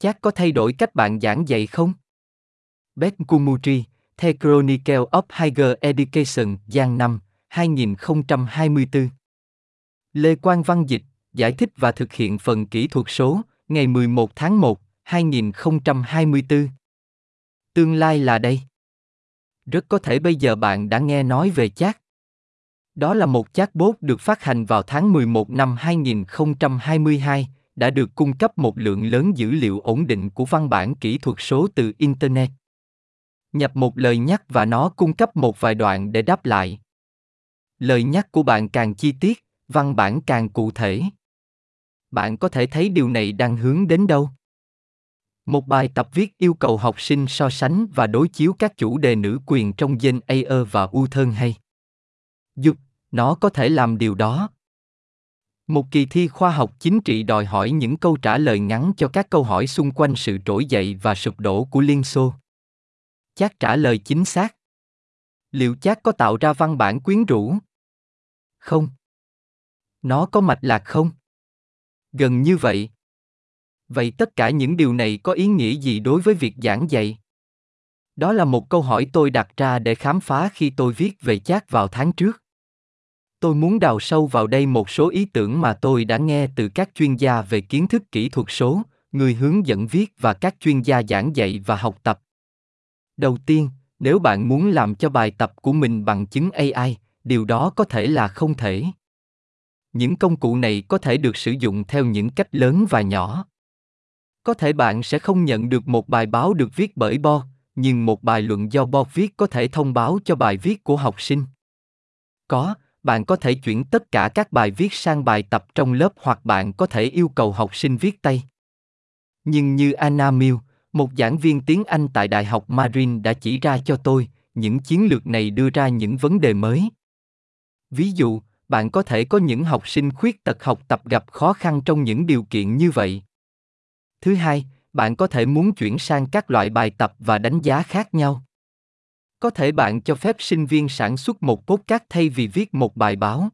Chắc có thay đổi cách bạn giảng dạy không? Beth Kumutri, The Chronicle of Higher Education, Giang 5, 2024. Lê Quang Văn Dịch, giải thích và thực hiện phần kỹ thuật số, ngày 11 tháng 1, 2024. Tương lai là đây. Rất có thể bây giờ bạn đã nghe nói về chat. Đó là một chatbot được phát hành vào tháng 11 năm 2022, đã được cung cấp một lượng lớn dữ liệu ổn định của văn bản kỹ thuật số từ Internet. Nhập một lời nhắc và nó cung cấp một vài đoạn để đáp lại. Lời nhắc của bạn càng chi tiết, văn bản càng cụ thể. Bạn có thể thấy điều này đang hướng đến đâu? Một bài tập viết yêu cầu học sinh so sánh và đối chiếu các chủ đề nữ quyền trong danh Ayer và U thân hay. Dục, nó có thể làm điều đó. Một kỳ thi khoa học chính trị đòi hỏi những câu trả lời ngắn cho các câu hỏi xung quanh sự trỗi dậy và sụp đổ của Liên Xô. Chắc trả lời chính xác. Liệu chắc có tạo ra văn bản quyến rũ? Không. Nó có mạch lạc không? Gần như vậy. Vậy tất cả những điều này có ý nghĩa gì đối với việc giảng dạy? Đó là một câu hỏi tôi đặt ra để khám phá khi tôi viết về Chát vào tháng trước. Tôi muốn đào sâu vào đây một số ý tưởng mà tôi đã nghe từ các chuyên gia về kiến thức kỹ thuật số, người hướng dẫn viết và các chuyên gia giảng dạy và học tập. Đầu tiên, nếu bạn muốn làm cho bài tập của mình bằng chứng AI, điều đó có thể là không thể. Những công cụ này có thể được sử dụng theo những cách lớn và nhỏ. Có thể bạn sẽ không nhận được một bài báo được viết bởi Bo, nhưng một bài luận do Bo viết có thể thông báo cho bài viết của học sinh. Có, bạn có thể chuyển tất cả các bài viết sang bài tập trong lớp hoặc bạn có thể yêu cầu học sinh viết tay. Nhưng như Anna Mill, một giảng viên tiếng Anh tại Đại học Marin đã chỉ ra cho tôi, những chiến lược này đưa ra những vấn đề mới. Ví dụ, bạn có thể có những học sinh khuyết tật học tập gặp khó khăn trong những điều kiện như vậy. Thứ hai, bạn có thể muốn chuyển sang các loại bài tập và đánh giá khác nhau. Có thể bạn cho phép sinh viên sản xuất một podcast thay vì viết một bài báo.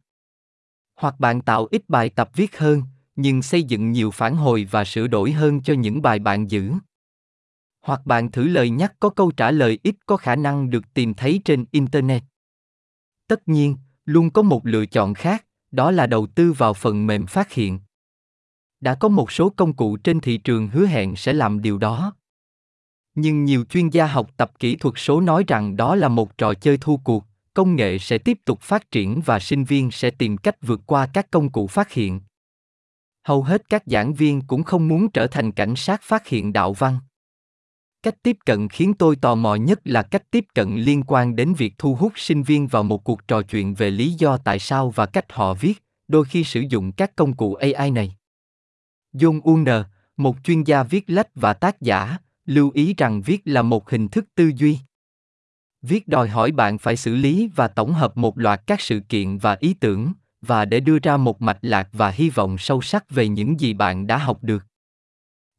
Hoặc bạn tạo ít bài tập viết hơn, nhưng xây dựng nhiều phản hồi và sửa đổi hơn cho những bài bạn giữ. Hoặc bạn thử lời nhắc có câu trả lời ít có khả năng được tìm thấy trên internet. Tất nhiên, luôn có một lựa chọn khác, đó là đầu tư vào phần mềm phát hiện. Đã có một số công cụ trên thị trường hứa hẹn sẽ làm điều đó nhưng nhiều chuyên gia học tập kỹ thuật số nói rằng đó là một trò chơi thua cuộc công nghệ sẽ tiếp tục phát triển và sinh viên sẽ tìm cách vượt qua các công cụ phát hiện. Hầu hết các giảng viên cũng không muốn trở thành cảnh sát phát hiện đạo văn. Cách tiếp cận khiến tôi tò mò nhất là cách tiếp cận liên quan đến việc thu hút sinh viên vào một cuộc trò chuyện về lý do tại sao và cách họ viết đôi khi sử dụng các công cụ ai này. John Unner, một chuyên gia viết lách và tác giả lưu ý rằng viết là một hình thức tư duy. Viết đòi hỏi bạn phải xử lý và tổng hợp một loạt các sự kiện và ý tưởng, và để đưa ra một mạch lạc và hy vọng sâu sắc về những gì bạn đã học được.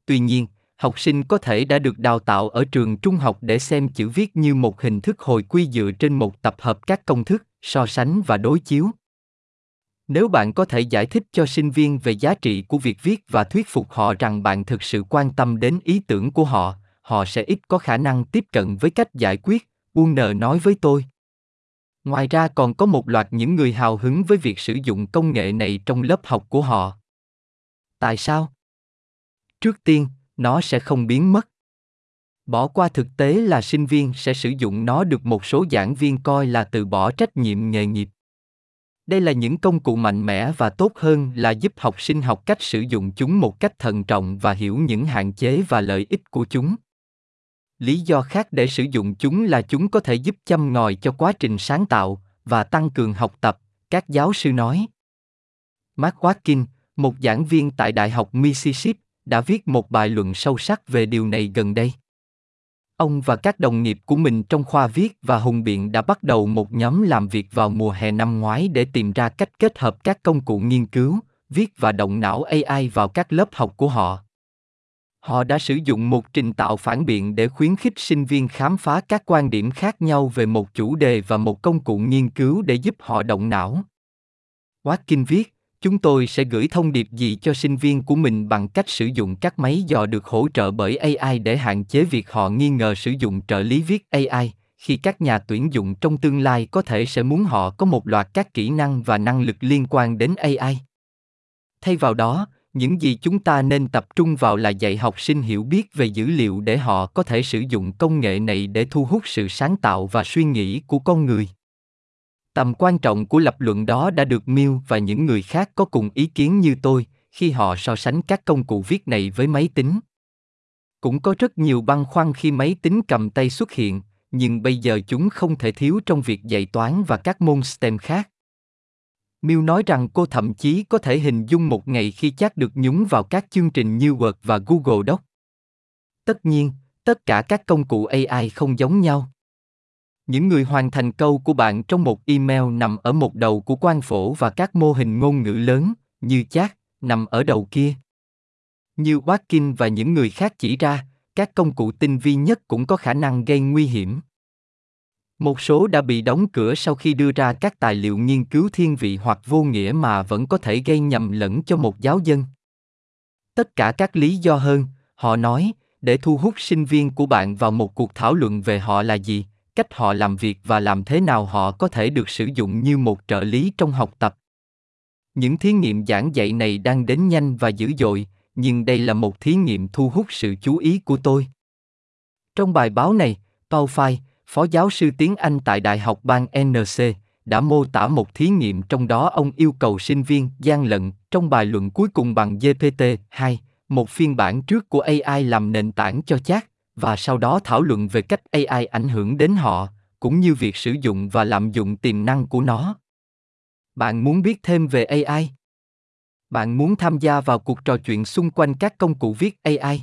Tuy nhiên, học sinh có thể đã được đào tạo ở trường trung học để xem chữ viết như một hình thức hồi quy dựa trên một tập hợp các công thức, so sánh và đối chiếu nếu bạn có thể giải thích cho sinh viên về giá trị của việc viết và thuyết phục họ rằng bạn thực sự quan tâm đến ý tưởng của họ họ sẽ ít có khả năng tiếp cận với cách giải quyết Unner nói với tôi. Ngoài ra còn có một loạt những người hào hứng với việc sử dụng công nghệ này trong lớp học của họ. Tại sao? Trước tiên, nó sẽ không biến mất. Bỏ qua thực tế là sinh viên sẽ sử dụng nó được một số giảng viên coi là từ bỏ trách nhiệm nghề nghiệp đây là những công cụ mạnh mẽ và tốt hơn là giúp học sinh học cách sử dụng chúng một cách thận trọng và hiểu những hạn chế và lợi ích của chúng. Lý do khác để sử dụng chúng là chúng có thể giúp châm ngòi cho quá trình sáng tạo và tăng cường học tập, các giáo sư nói. Mark watkins một giảng viên tại đại học mississippi, đã viết một bài luận sâu sắc về điều này gần đây. Ông và các đồng nghiệp của mình trong khoa viết và hùng biện đã bắt đầu một nhóm làm việc vào mùa hè năm ngoái để tìm ra cách kết hợp các công cụ nghiên cứu, viết và động não AI vào các lớp học của họ. Họ đã sử dụng một trình tạo phản biện để khuyến khích sinh viên khám phá các quan điểm khác nhau về một chủ đề và một công cụ nghiên cứu để giúp họ động não. Watkin viết, chúng tôi sẽ gửi thông điệp gì cho sinh viên của mình bằng cách sử dụng các máy dò được hỗ trợ bởi AI để hạn chế việc họ nghi ngờ sử dụng trợ lý viết AI, khi các nhà tuyển dụng trong tương lai có thể sẽ muốn họ có một loạt các kỹ năng và năng lực liên quan đến AI. Thay vào đó, những gì chúng ta nên tập trung vào là dạy học sinh hiểu biết về dữ liệu để họ có thể sử dụng công nghệ này để thu hút sự sáng tạo và suy nghĩ của con người tầm quan trọng của lập luận đó đã được mill và những người khác có cùng ý kiến như tôi khi họ so sánh các công cụ viết này với máy tính cũng có rất nhiều băn khoăn khi máy tính cầm tay xuất hiện nhưng bây giờ chúng không thể thiếu trong việc dạy toán và các môn STEM khác. Mill nói rằng cô thậm chí có thể hình dung một ngày khi chat được nhúng vào các chương trình như Word và Google Docs. Tất nhiên, tất cả các công cụ AI không giống nhau. Những người hoàn thành câu của bạn trong một email nằm ở một đầu của quan phổ và các mô hình ngôn ngữ lớn, như chat, nằm ở đầu kia. Như Watkin và những người khác chỉ ra, các công cụ tinh vi nhất cũng có khả năng gây nguy hiểm. Một số đã bị đóng cửa sau khi đưa ra các tài liệu nghiên cứu thiên vị hoặc vô nghĩa mà vẫn có thể gây nhầm lẫn cho một giáo dân. Tất cả các lý do hơn, họ nói, để thu hút sinh viên của bạn vào một cuộc thảo luận về họ là gì, cách họ làm việc và làm thế nào họ có thể được sử dụng như một trợ lý trong học tập. Những thí nghiệm giảng dạy này đang đến nhanh và dữ dội, nhưng đây là một thí nghiệm thu hút sự chú ý của tôi. Trong bài báo này, Paul Fay, phó giáo sư tiếng Anh tại Đại học bang NC, đã mô tả một thí nghiệm trong đó ông yêu cầu sinh viên gian lận trong bài luận cuối cùng bằng GPT-2, một phiên bản trước của AI làm nền tảng cho chat, và sau đó thảo luận về cách AI ảnh hưởng đến họ, cũng như việc sử dụng và lạm dụng tiềm năng của nó. Bạn muốn biết thêm về AI? Bạn muốn tham gia vào cuộc trò chuyện xung quanh các công cụ viết AI?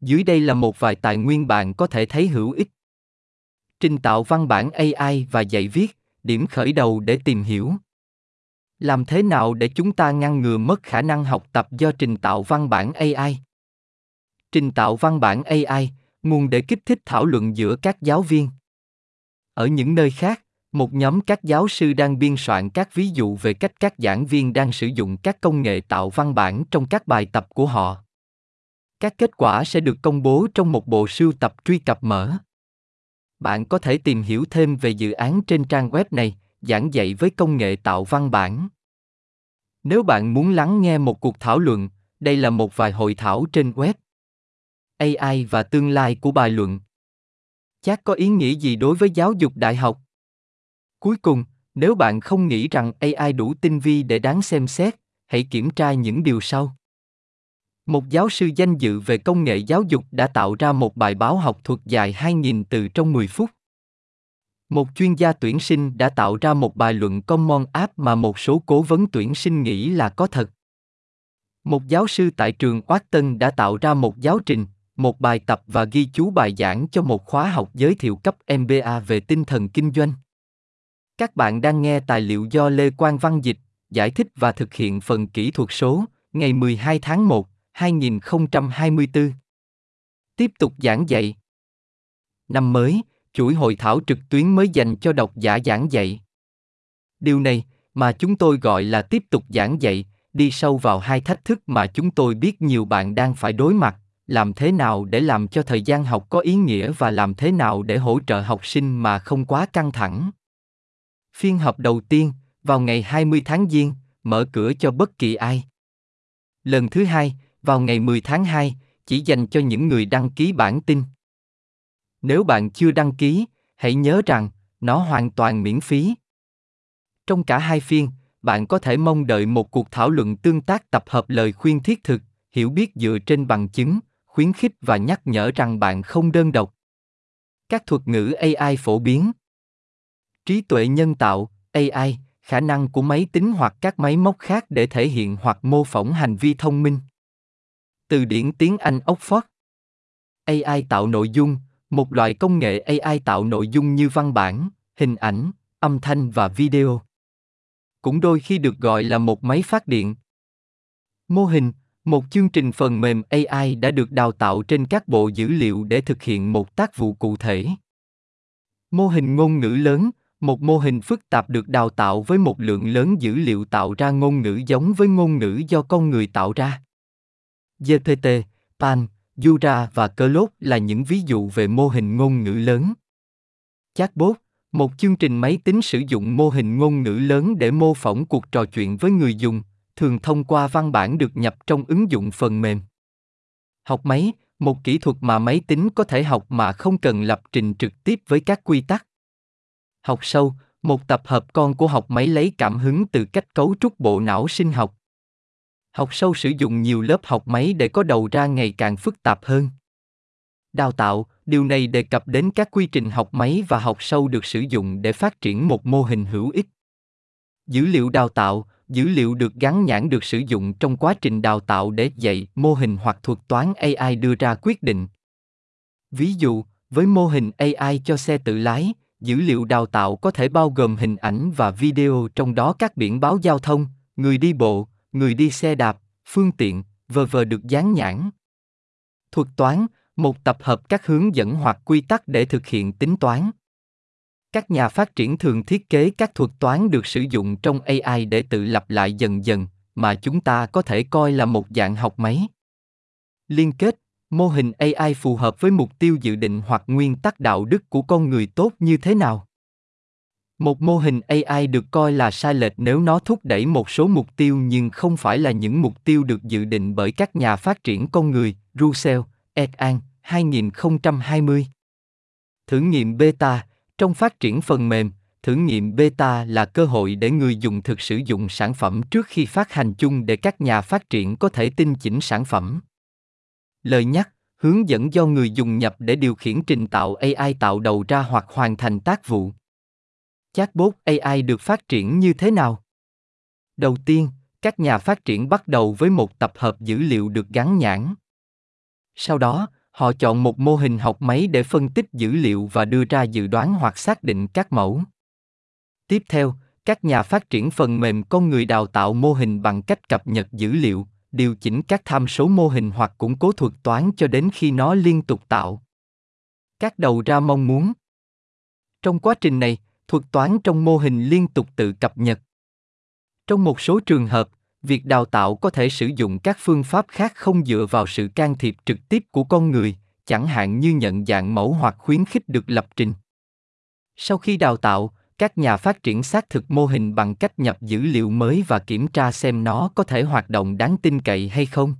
Dưới đây là một vài tài nguyên bạn có thể thấy hữu ích. Trình tạo văn bản AI và dạy viết, điểm khởi đầu để tìm hiểu. Làm thế nào để chúng ta ngăn ngừa mất khả năng học tập do trình tạo văn bản AI? Trình tạo văn bản AI, nguồn để kích thích thảo luận giữa các giáo viên. Ở những nơi khác, một nhóm các giáo sư đang biên soạn các ví dụ về cách các giảng viên đang sử dụng các công nghệ tạo văn bản trong các bài tập của họ. Các kết quả sẽ được công bố trong một bộ sưu tập truy cập mở. Bạn có thể tìm hiểu thêm về dự án trên trang web này, giảng dạy với công nghệ tạo văn bản. Nếu bạn muốn lắng nghe một cuộc thảo luận, đây là một vài hội thảo trên web. AI và tương lai của bài luận. Chắc có ý nghĩa gì đối với giáo dục đại học? Cuối cùng, nếu bạn không nghĩ rằng AI đủ tinh vi để đáng xem xét, hãy kiểm tra những điều sau. Một giáo sư danh dự về công nghệ giáo dục đã tạo ra một bài báo học thuật dài 2.000 từ trong 10 phút. Một chuyên gia tuyển sinh đã tạo ra một bài luận Common App mà một số cố vấn tuyển sinh nghĩ là có thật. Một giáo sư tại trường Wharton đã tạo ra một giáo trình, một bài tập và ghi chú bài giảng cho một khóa học giới thiệu cấp MBA về tinh thần kinh doanh. Các bạn đang nghe tài liệu do Lê Quang Văn dịch, giải thích và thực hiện phần kỹ thuật số, ngày 12 tháng 1, 2024. Tiếp tục giảng dạy. Năm mới, chuỗi hội thảo trực tuyến mới dành cho độc giả giảng dạy. Điều này, mà chúng tôi gọi là tiếp tục giảng dạy, đi sâu vào hai thách thức mà chúng tôi biết nhiều bạn đang phải đối mặt, làm thế nào để làm cho thời gian học có ý nghĩa và làm thế nào để hỗ trợ học sinh mà không quá căng thẳng. Phiên họp đầu tiên, vào ngày 20 tháng Giêng, mở cửa cho bất kỳ ai. Lần thứ hai, vào ngày 10 tháng 2, chỉ dành cho những người đăng ký bản tin. Nếu bạn chưa đăng ký, hãy nhớ rằng nó hoàn toàn miễn phí. Trong cả hai phiên, bạn có thể mong đợi một cuộc thảo luận tương tác tập hợp lời khuyên thiết thực, hiểu biết dựa trên bằng chứng, khuyến khích và nhắc nhở rằng bạn không đơn độc. Các thuật ngữ AI phổ biến Trí tuệ nhân tạo, AI, khả năng của máy tính hoặc các máy móc khác để thể hiện hoặc mô phỏng hành vi thông minh. Từ điển tiếng Anh Oxford AI tạo nội dung, một loại công nghệ AI tạo nội dung như văn bản, hình ảnh, âm thanh và video. Cũng đôi khi được gọi là một máy phát điện. Mô hình, một chương trình phần mềm AI đã được đào tạo trên các bộ dữ liệu để thực hiện một tác vụ cụ thể. Mô hình ngôn ngữ lớn, một mô hình phức tạp được đào tạo với một lượng lớn dữ liệu tạo ra ngôn ngữ giống với ngôn ngữ do con người tạo ra. GPT, Pan, Jura và Clot là những ví dụ về mô hình ngôn ngữ lớn. Chatbot, một chương trình máy tính sử dụng mô hình ngôn ngữ lớn để mô phỏng cuộc trò chuyện với người dùng, thường thông qua văn bản được nhập trong ứng dụng phần mềm. Học máy, một kỹ thuật mà máy tính có thể học mà không cần lập trình trực tiếp với các quy tắc. Học sâu, một tập hợp con của học máy lấy cảm hứng từ cách cấu trúc bộ não sinh học. Học sâu sử dụng nhiều lớp học máy để có đầu ra ngày càng phức tạp hơn. Đào tạo, điều này đề cập đến các quy trình học máy và học sâu được sử dụng để phát triển một mô hình hữu ích. Dữ liệu đào tạo, dữ liệu được gắn nhãn được sử dụng trong quá trình đào tạo để dạy mô hình hoặc thuật toán AI đưa ra quyết định. Ví dụ, với mô hình AI cho xe tự lái, dữ liệu đào tạo có thể bao gồm hình ảnh và video trong đó các biển báo giao thông, người đi bộ, người đi xe đạp, phương tiện, v.v. được dán nhãn. Thuật toán, một tập hợp các hướng dẫn hoặc quy tắc để thực hiện tính toán. Các nhà phát triển thường thiết kế các thuật toán được sử dụng trong AI để tự lặp lại dần dần, mà chúng ta có thể coi là một dạng học máy. Liên kết, mô hình AI phù hợp với mục tiêu dự định hoặc nguyên tắc đạo đức của con người tốt như thế nào? Một mô hình AI được coi là sai lệch nếu nó thúc đẩy một số mục tiêu nhưng không phải là những mục tiêu được dự định bởi các nhà phát triển con người, Russell, et al. 2020. Thử nghiệm beta, trong phát triển phần mềm, thử nghiệm beta là cơ hội để người dùng thực sử dụng sản phẩm trước khi phát hành chung để các nhà phát triển có thể tinh chỉnh sản phẩm. Lời nhắc, hướng dẫn do người dùng nhập để điều khiển trình tạo AI tạo đầu ra hoặc hoàn thành tác vụ. Chatbot AI được phát triển như thế nào? Đầu tiên, các nhà phát triển bắt đầu với một tập hợp dữ liệu được gắn nhãn. Sau đó, họ chọn một mô hình học máy để phân tích dữ liệu và đưa ra dự đoán hoặc xác định các mẫu. Tiếp theo, các nhà phát triển phần mềm con người đào tạo mô hình bằng cách cập nhật dữ liệu, điều chỉnh các tham số mô hình hoặc củng cố thuật toán cho đến khi nó liên tục tạo các đầu ra mong muốn. Trong quá trình này, thuật toán trong mô hình liên tục tự cập nhật. Trong một số trường hợp, việc đào tạo có thể sử dụng các phương pháp khác không dựa vào sự can thiệp trực tiếp của con người, chẳng hạn như nhận dạng mẫu hoặc khuyến khích được lập trình. Sau khi đào tạo, các nhà phát triển xác thực mô hình bằng cách nhập dữ liệu mới và kiểm tra xem nó có thể hoạt động đáng tin cậy hay không.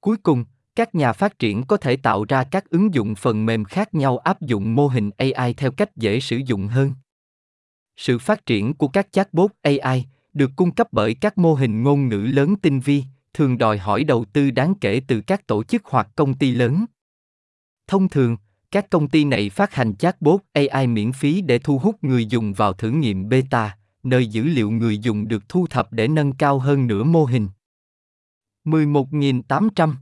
Cuối cùng, các nhà phát triển có thể tạo ra các ứng dụng phần mềm khác nhau áp dụng mô hình AI theo cách dễ sử dụng hơn. Sự phát triển của các chatbot AI được cung cấp bởi các mô hình ngôn ngữ lớn tinh vi, thường đòi hỏi đầu tư đáng kể từ các tổ chức hoặc công ty lớn. Thông thường, các công ty này phát hành chatbot AI miễn phí để thu hút người dùng vào thử nghiệm beta, nơi dữ liệu người dùng được thu thập để nâng cao hơn nửa mô hình. 11.800